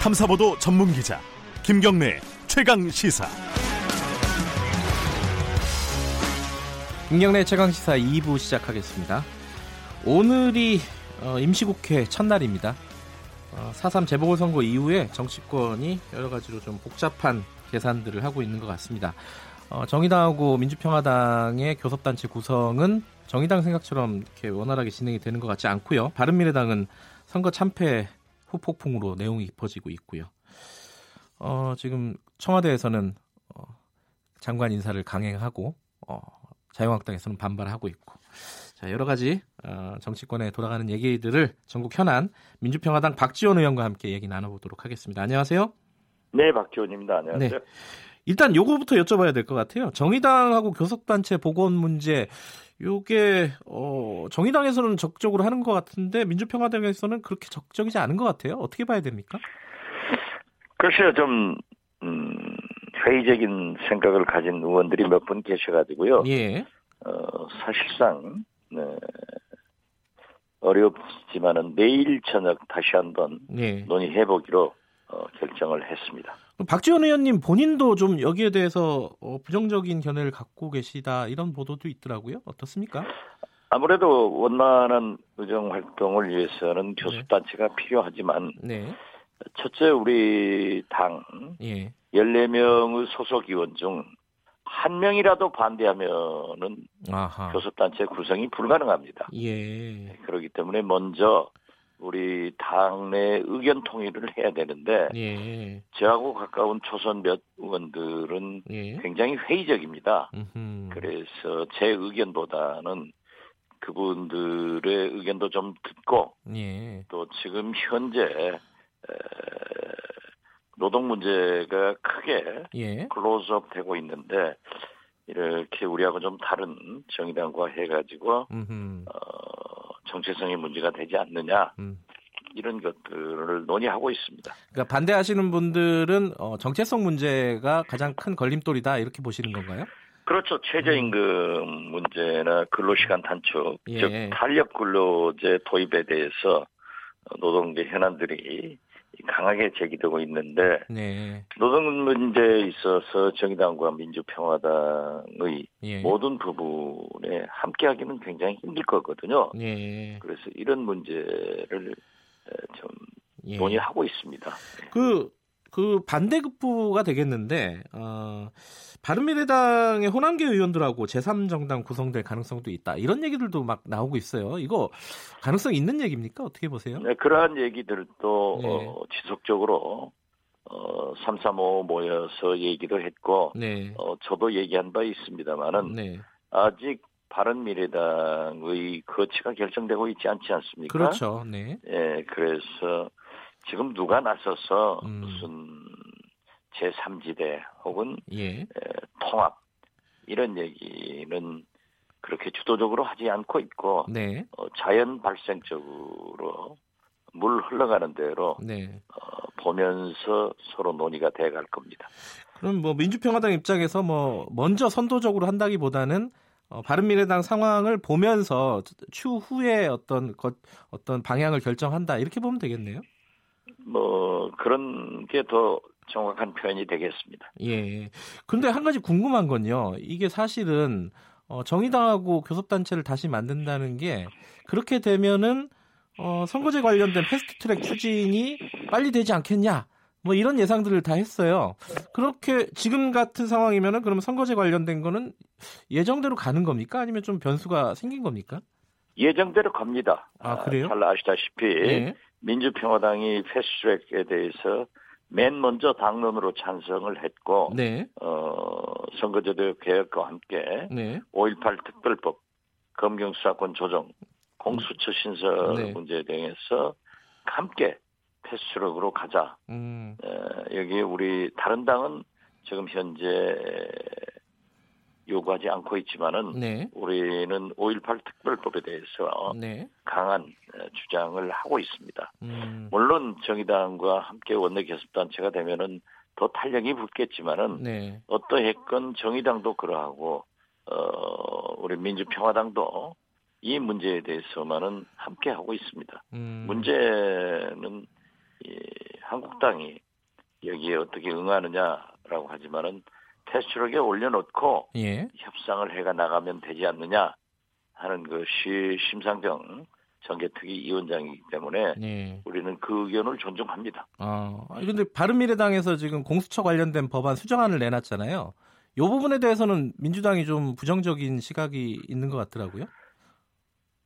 탐사보도 전문 기자 김경래 최강 시사. 김경래 최강 시사 2부 시작하겠습니다. 오늘이 어, 임시국회 첫날입니다. 4.3 어, 재보궐선거 이후에 정치권이 여러 가지로 좀 복잡한 계산들을 하고 있는 것 같습니다. 어, 정의당하고 민주평화당의 교섭단체 구성은 정의당 생각처럼 이렇게 원활하게 진행이 되는 것 같지 않고요. 바른미래당은 선거 참패 후폭풍으로 내용이 깊어지고 있고요. 어, 지금 청와대에서는 어, 장관 인사를 강행하고 어, 자유한국당에서는 반발하고 있고 자 여러 가지 어, 정치권에 돌아가는 얘기들을 전국 현안 민주평화당 박지원 의원과 함께 얘기 나눠보도록 하겠습니다. 안녕하세요. 네, 박지원입니다. 안녕하세요. 네. 일단 요거부터 여쭤봐야 될 것 같아요. 정의당하고 교섭단체 복원 문제, 요게 어, 정의당에서는 적극적으로 하는 것 같은데 민주평화당에서는 그렇게 적극적이지 않은 것 같아요. 어떻게 봐야 됩니까? 글쎄요, 좀 음, 회의적인 생각을 가진 의원들이 몇 분 계셔가지고요. 예. 어, 사실상 네, 어렵지만은 내일 저녁 다시 한번 예. 논의해보기로 어, 결정을 했습니다. 박지원 의원님 본인도 좀 여기에 대해서 어, 부정적인 견해를 갖고 계시다 이런 보도도 있더라고요. 어떻습니까? 아무래도 원만한 의정 활동을 위해서는 교섭단체가 네. 필요하지만 네. 첫째 우리 당 예. 14명의 소속 의원 중 한 명이라도 반대하면은 교섭단체 구성이 불가능합니다. 예. 그렇기 때문에 먼저 우리 당내 의견 통일을 해야 되는데 예. 저하고 가까운 초선 몇 의원들은 예. 굉장히 회의적입니다. 음흠. 그래서 제 의견보다는 그분들의 의견도 좀 듣고 예. 또 지금 현재 에, 노동 문제가 크게 예. 클로즈업 되고 있는데 이렇게 우리하고 좀 다른 정의당과 해가지고 어, 정체성의 문제가 되지 않느냐 음. 이런 것들을 논의하고 있습니다. 그러니까 반대하시는 분들은 어, 정체성 문제가 가장 큰 걸림돌이다 이렇게 보시는 건가요? 그렇죠. 최저임금 음. 문제나 근로시간 단축, 예. 즉 탄력 근로제 도입에 대해서 노동계 현안들이 강하게 제기되고 있는데 네. 노동 문제에 있어서 정의당과 민주평화당의 예. 모든 부분에 함께하기는 굉장히 힘들 거거든요. 예. 그래서 이런 문제를 좀 예. 논의하고 있습니다. 그, 그 반대급부가 되겠는데, 어, 바른미래당의 호남계 의원들하고 제3정당 구성될 가능성도 있다. 이런 얘기들도 막 나오고 있어요. 이거 가능성 있는 얘기입니까? 어떻게 보세요? 네, 그러한 얘기들도 네. 어, 지속적으로 어, 335 모여서 얘기도 했고 네. 어, 저도 얘기한 바 있습니다만은 네. 아직 바른미래당의 거치가 결정되고 있지 않지 않습니까? 그렇죠. 네. 예, 그래서 지금 누가 나서서 음. 무슨 제3지대 혹은 예. 에, 통합 이런 얘기는 그렇게 주도적으로 하지 않고 있고 네. 어, 자연 발생적으로 물 흘러가는 대로 네. 어, 보면서 서로 논의가 돼갈 겁니다. 그럼 뭐 민주평화당 입장에서 뭐 먼저 선도적으로 한다기보다는 어, 바른미래당 상황을 보면서 추후에 어떤 것, 어떤 방향을 결정한다 이렇게 보면 되겠네요. 뭐 그런 게 더 정확한 표현이 되겠습니다. 예. 근데 한 가지 궁금한 건요. 이게 사실은 어, 정의당하고 교섭단체를 다시 만든다는 게 그렇게 되면은 어, 선거제 관련된 패스트트랙 추진이 빨리 되지 않겠냐? 뭐 이런 예상들을 다 했어요. 그렇게 지금 같은 상황이면은 그러면 선거제 관련된 거는 예정대로 가는 겁니까? 아니면 좀 변수가 생긴 겁니까? 예정대로 갑니다. 아, 그래요? 잘 아시다시피 예. 민주평화당이 패스트트랙에 대해서 맨 먼저 당론으로 찬성을 했고 네. 어, 선거제도 개혁과 함께 네. 5.18 특별법, 검경수사권 조정, 공수처 신설 네. 문제 등에서 함께 패스트트랙으로 가자. 음. 에, 여기 우리 다른 당은 지금 현재 요구하지 않고 있지만은 네. 우리는 5.18 특별법에 대해서 네. 강한 주장을 하고 있습니다. 음. 물론 정의당과 함께 원내 교섭단체가 되면은 더 탄력이 붙겠지만은 네. 어떠했건 정의당도 그러하고 어 우리 민주평화당도 이 문제에 대해서만은 함께 하고 있습니다. 음. 문제는 이 한국당이 여기에 어떻게 응하느냐라고 하지만은 테스트록에 올려놓고 예. 협상을 해가 나가면 되지 않느냐 하는 것이 심상정 정계특위 위원장이기 때문에 네. 우리는 그 의견을 존중합니다. 아, 그런데 바른미래당에서 지금 공수처 관련된 법안 수정안을 내놨잖아요. 이 부분에 대해서는 민주당이 좀 부정적인 시각이 있는 것 같더라고요.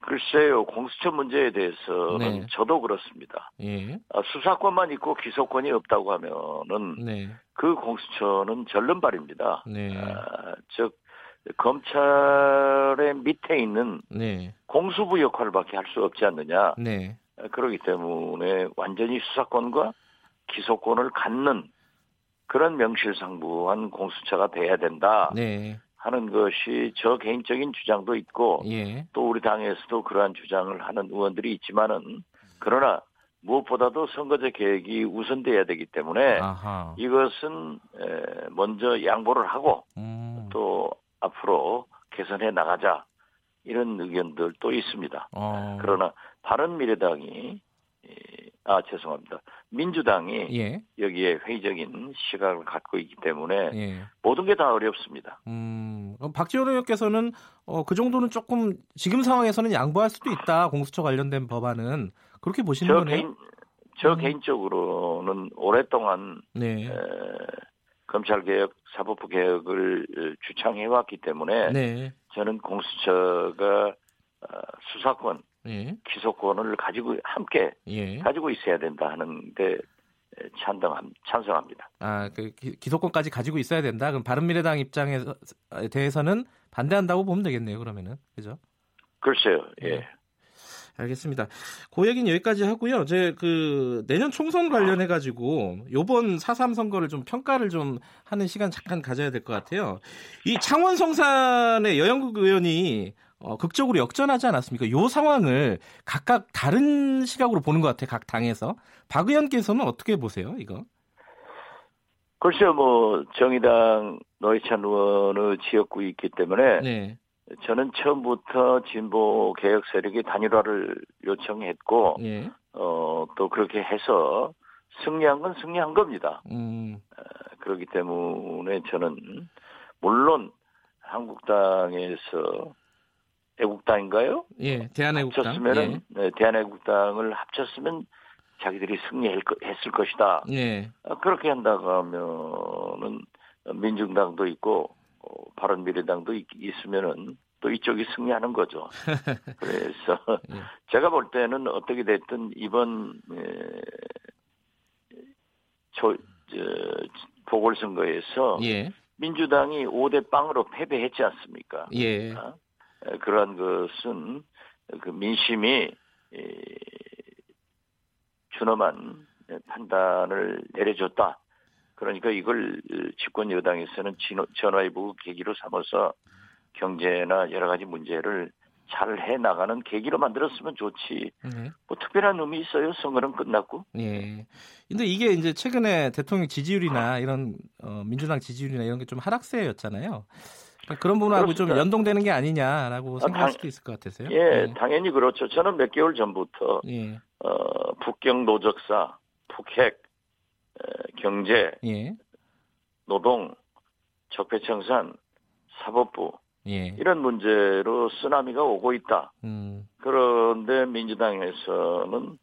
글쎄요, 공수처 문제에 대해서는 네. 저도 그렇습니다. 예. 아, 수사권만 있고 기소권이 없다고 하면은 네. 그 공수처는 절름발입니다. 네. 아, 즉 검찰의 밑에 있는 네. 공수부 역할밖에 할 수 없지 않느냐. 네. 그렇기 때문에 완전히 수사권과 기소권을 갖는 그런 명실상부한 공수처가 돼야 된다. 네. 하는 것이 저 개인적인 주장도 있고 예. 또 우리 당에서도 그러한 주장을 하는 의원들이 있지만은 그러나 무엇보다도 선거제 계획이 우선돼야 되기 때문에 아하. 이것은 먼저 양보를 하고 음. 또 앞으로 개선해 나가자 이런 의견들도 있습니다. 어. 그러나 바른 미래당이 아 죄송합니다. 민주당이 예. 여기에 회의적인 시각을 갖고 있기 때문에 예. 모든 게 다 어렵습니다. 음, 박지원 의원께서는 어, 그 정도는 조금 지금 상황에서는 양보할 수도 있다. 공수처 관련된 법안은 그렇게 보시는 거네요. 개인, 저 음. 개인적으로는 오랫동안 네. 에, 검찰 개혁, 사법부 개혁을 주창해 왔기 때문에 네. 저는 공수처가 어, 수사권, 예. 기소권을 가지고 함께 예. 가지고 있어야 된다 하는데 찬성 찬성합니다. 아, 그 기소권까지 가지고 있어야 된다. 그럼 바른미래당 입장에 대해서는 반대한다고 보면 되겠네요. 그러면은 그죠? 글쎄요. 예. 예. 알겠습니다. 그 얘기는 여기까지 하고요. 제그 내년 총선 관련해 가지고 요번 4.3 선거를 좀 평가를 좀 하는 시간 잠깐 가져야 될 것 같아요. 이 창원 성산의 여영국 의원이 어, 극적으로 역전하지 않았습니까? 요 상황을 각각 다른 시각으로 보는 것 같아요. 각 당에서. 박 의원께서는 어떻게 보세요, 이거? 글쎄요, 뭐, 정의당 노회찬 의원의 지역구에 있기 때문에 네. 저는 처음부터 진보 개혁 세력이 단일화를 요청했고, 예. 어, 또 그렇게 해서 승리한 건 승리한 겁니다. 음. 어, 그렇기 때문에 저는, 물론 한국당에서 애국당인가요? 예, 대한애국당. 합쳤으면은, 예. 네, 대한애국당을 합쳤으면 자기들이 승리했을 것이다. 예. 어, 그렇게 한다고 하면은 민중당도 있고 어, 바른미래당도 있, 있으면은 또 이쪽이 승리하는 거죠. 그래서 예. 제가 볼 때는 어떻게 됐든 이번 에, 저, 저 보궐선거에서 예. 민주당이 5대 빵으로 패배했지 않습니까? 예. 어? 그러한 것은 그 민심이 준엄한 판단을 내려줬다. 그러니까 이걸 집권 여당에서는 전화위복 계기로 삼아서 경제나 여러 가지 문제를 잘 해 나가는 계기로 만들었으면 좋지. 네. 뭐 특별한 의미 있어요? 선거는 끝났고. 예. 근데 이게 이제 최근에 대통령 지지율이나 이런 어, 민주당 지지율이나 이런 게 좀 하락세였잖아요. 그러니까 그런 부분하고 그렇습니다. 좀 연동되는 게 아니냐라고 아, 생각할 당, 수도 있을 것 같아서요. 예, 네. 당연히 그렇죠. 저는 몇 개월 전부터 예. 어, 북경 노적사, 북핵, 에, 경제, 예. 노동, 적폐청산, 사법부 예. 이런 문제로 쓰나미가 오고 있다. 음. 그런데 민주당에서는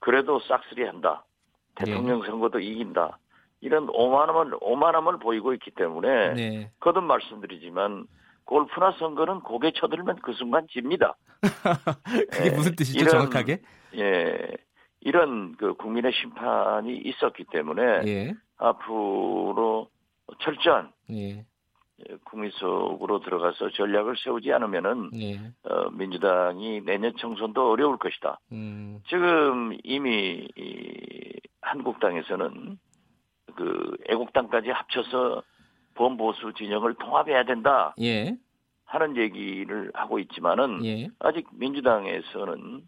그래도 싹쓸이 한다. 대통령 예. 선거도 이긴다. 이런 오만함을 오만함을 보이고 있기 때문에 네. 거듭 말씀드리지만 골프나 선거는 고개 쳐들면 그 순간 집니다. 그게 예, 무슨 뜻이죠, 이런, 정확하게? 예, 이런 그 국민의 심판이 있었기 때문에 예. 앞으로 철저한 예. 예 국민 속으로 들어가서 전략을 세우지 않으면은 예. 어, 민주당이 내년 총선도 어려울 것이다. 음. 지금 이미 이 한국당에서는 그 애국당까지 합쳐서 범보수 진영을 통합해야 된다. 예. 하는 얘기를 하고 있지만은 예. 아직 민주당에서는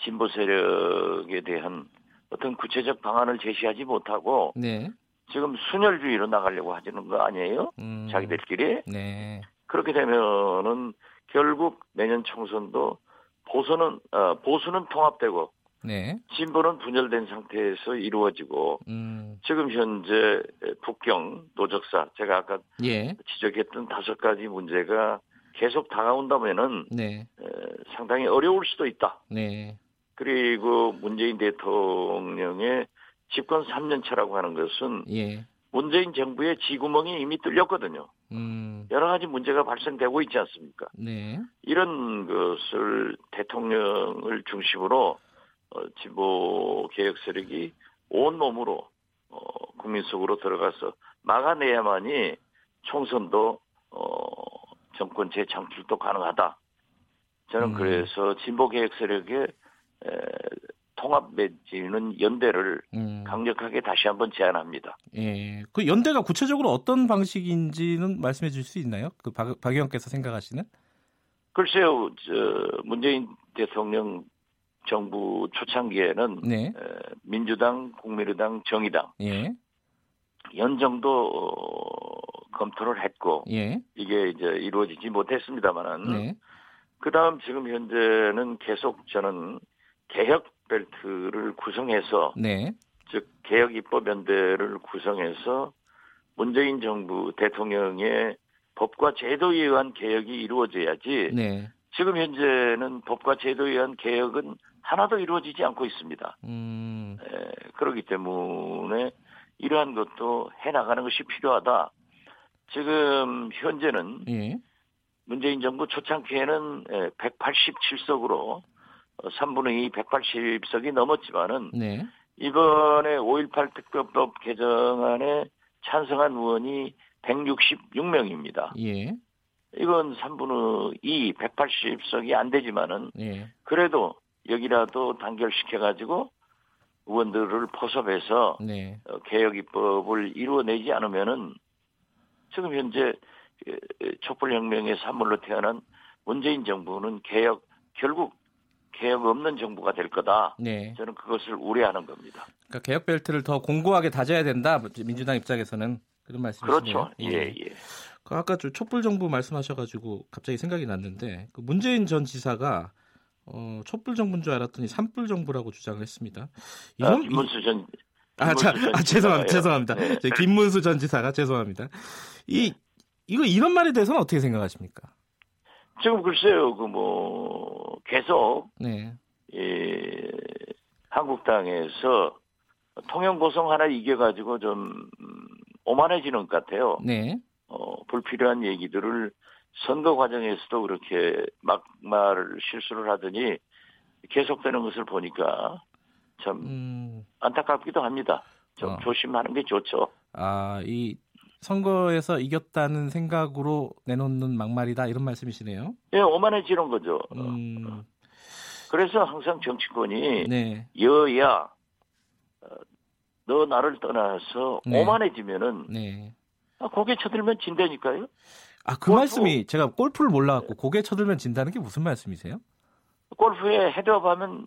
진보 세력에 대한 어떤 구체적 방안을 제시하지 못하고 네. 지금 순혈주의로 나가려고 하시는 거 아니에요? 음. 자기들끼리. 네. 그렇게 되면은 결국 내년 총선도 보수는 어, 보수는 통합되고 네. 진보는 분열된 상태에서 이루어지고 음. 지금 현재 북경 노적사 제가 아까 예. 지적했던 다섯 가지 문제가 계속 다가온다면은 네. 에, 상당히 어려울 수도 있다. 네. 그리고 문재인 대통령의 집권 3년 차라고 하는 것은 예. 문재인 정부의 지구멍이 이미 뚫렸거든요. 음. 여러 가지 문제가 발생되고 있지 않습니까? 네. 이런 것을 대통령을 중심으로 어, 진보 개혁 세력이 온 몸으로 어, 국민 속으로 들어가서 막아내야만이 총선도 어, 정권 재창출도 가능하다. 저는 음. 그래서 진보 개혁 세력의 에, 통합 맺지는 연대를 음. 강력하게 다시 한번 제안합니다. 예. 그 연대가 구체적으로 어떤 방식인지는 말씀해 줄수 있나요? 그 박, 박 의원께서 생각하시는? 글쎄요, 저 문재인 대통령 정부 초창기에는 네. 민주당, 국민의당, 정의당 예. 연정도 어, 검토를 했고 예. 이게 이제 이루어지지 못했습니다만은 네. 그 다음 지금 현재는 계속 저는 개혁 벨트를 구성해서 네. 즉 개혁 입법 연대를 구성해서 문재인 정부 대통령의 법과 제도에 의한 개혁이 이루어져야지 네. 지금 현재는 법과 제도에 의한 개혁은 하나도 이루어지지 않고 있습니다. 음. 에, 그렇기 때문에 이러한 것도 해나가는 것이 필요하다. 지금 현재는 예. 문재인 정부 초창기에는 187석으로 3분의 2 180석이 넘었지만은 네. 이번에 5.18 특별법 개정안에 찬성한 의원이 166명입니다. 예. 이건 3분의 2 180석이 안 되지만은 예. 그래도 여기라도 단결시켜가지고 의원들을 포섭해서 네. 어, 개혁 입법을 이루어내지 않으면은 지금 현재 촛불혁명의 산물로 태어난 문재인 정부는 개혁 결국 개혁 없는 정부가 될 거다. 네. 저는 그것을 우려하는 겁니다. 그러니까 개혁 벨트를 더 공고하게 다져야 된다. 민주당 입장에서는 그런 말씀이시네요. 그렇죠. 예, 예. 예. 그 아까 촛불 정부 말씀하셔가지고 갑자기 생각이 났는데 그 문재인 전 지사가 어, 촛불 정부인 줄 알았더니 산불 정부라고 주장을 했습니다. 이건 아, 김문수 전 아, 자, 아, 죄송합니다. 죄송합니다. 네. 김문수 전 지사가 죄송합니다. 이 이거 이런 말에 대해서는 어떻게 생각하십니까? 지금 글쎄요, 그 뭐 계속 네. 예, 한국당에서 통영 고성 하나 이겨가지고 좀 오만해지는 것 같아요. 네. 어, 불필요한 얘기들을 선거 과정에서도 그렇게 막말 실수를 하더니 계속되는 것을 보니까 참 음... 안타깝기도 합니다. 좀 어. 조심하는 게 좋죠. 아, 이 선거에서 이겼다는 생각으로 내놓는 막말이다 이런 말씀이시네요. 예, 오만해지는 거죠. 음... 그래서 항상 정치권이 네. 여야 어, 너 나를 떠나서 네. 오만해지면은 네. 아, 고개 쳐들면 진다니까요. 아, 그 골프. 말씀이 제가 골프를 몰라갖고 고개 쳐들면 진다는 게 무슨 말씀이세요? 골프에 헤드업 하면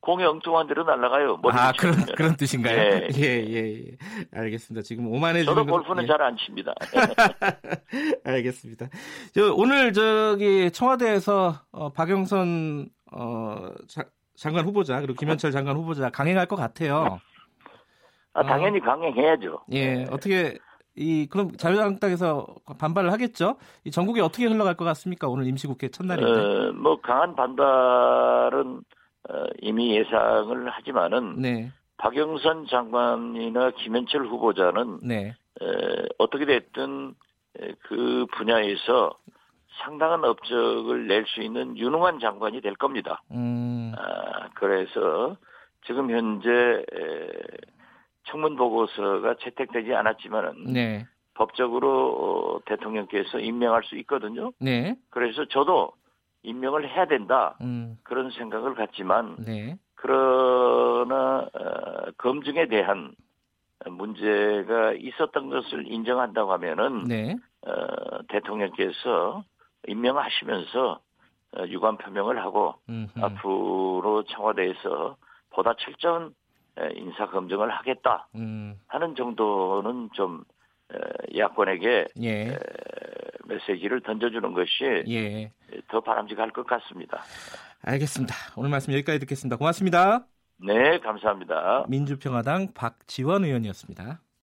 공이 엉뚱한 데로 날아가요. 아, 그런, 그런 뜻인가요? 예. 예, 예, 예. 알겠습니다. 지금 오만해지는 저도 골프는 예. 잘안 칩니다. 알겠습니다. 저, 오늘 저기 청와대에서 어, 박영선 어, 자, 장관 후보자 그리고 김현철 장관 후보자 강행할 것 같아요. 아, 당연히 어, 강행해야죠. 예, 네. 어떻게 이 그럼 자유한국당에서 반발을 하겠죠? 이 전국이 어떻게 흘러갈 것 같습니까? 오늘 임시국회 첫날인데. 어, 뭐 강한 반발은 어, 이미 예상을 하지만은 네. 박영선 장관이나 김현철 후보자는 네. 에, 어떻게 됐든 에, 그 분야에서 상당한 업적을 낼 수 있는 유능한 장관이 될 겁니다. 음. 아, 그래서 지금 현재 에, 청문 보고서가 채택되지 않았지만은 네. 법적으로 어, 대통령께서 임명할 수 있거든요. 네. 그래서 저도 임명을 해야 된다 음. 그런 생각을 갖지만 네. 그러나 어, 검증에 대한 문제가 있었던 것을 인정한다고 하면은 네. 어, 대통령께서 임명하시면서 어, 유관 표명을 하고 음흠. 앞으로 청와대에서 보다 철저한 인사 검증을 하겠다 음. 하는 정도는 좀 야권에게 예. 메시지를 던져주는 것이 예. 더 바람직할 것 같습니다. 알겠습니다. 오늘 말씀 여기까지 듣겠습니다. 고맙습니다. 네, 감사합니다. 민주평화당 박지원 의원이었습니다.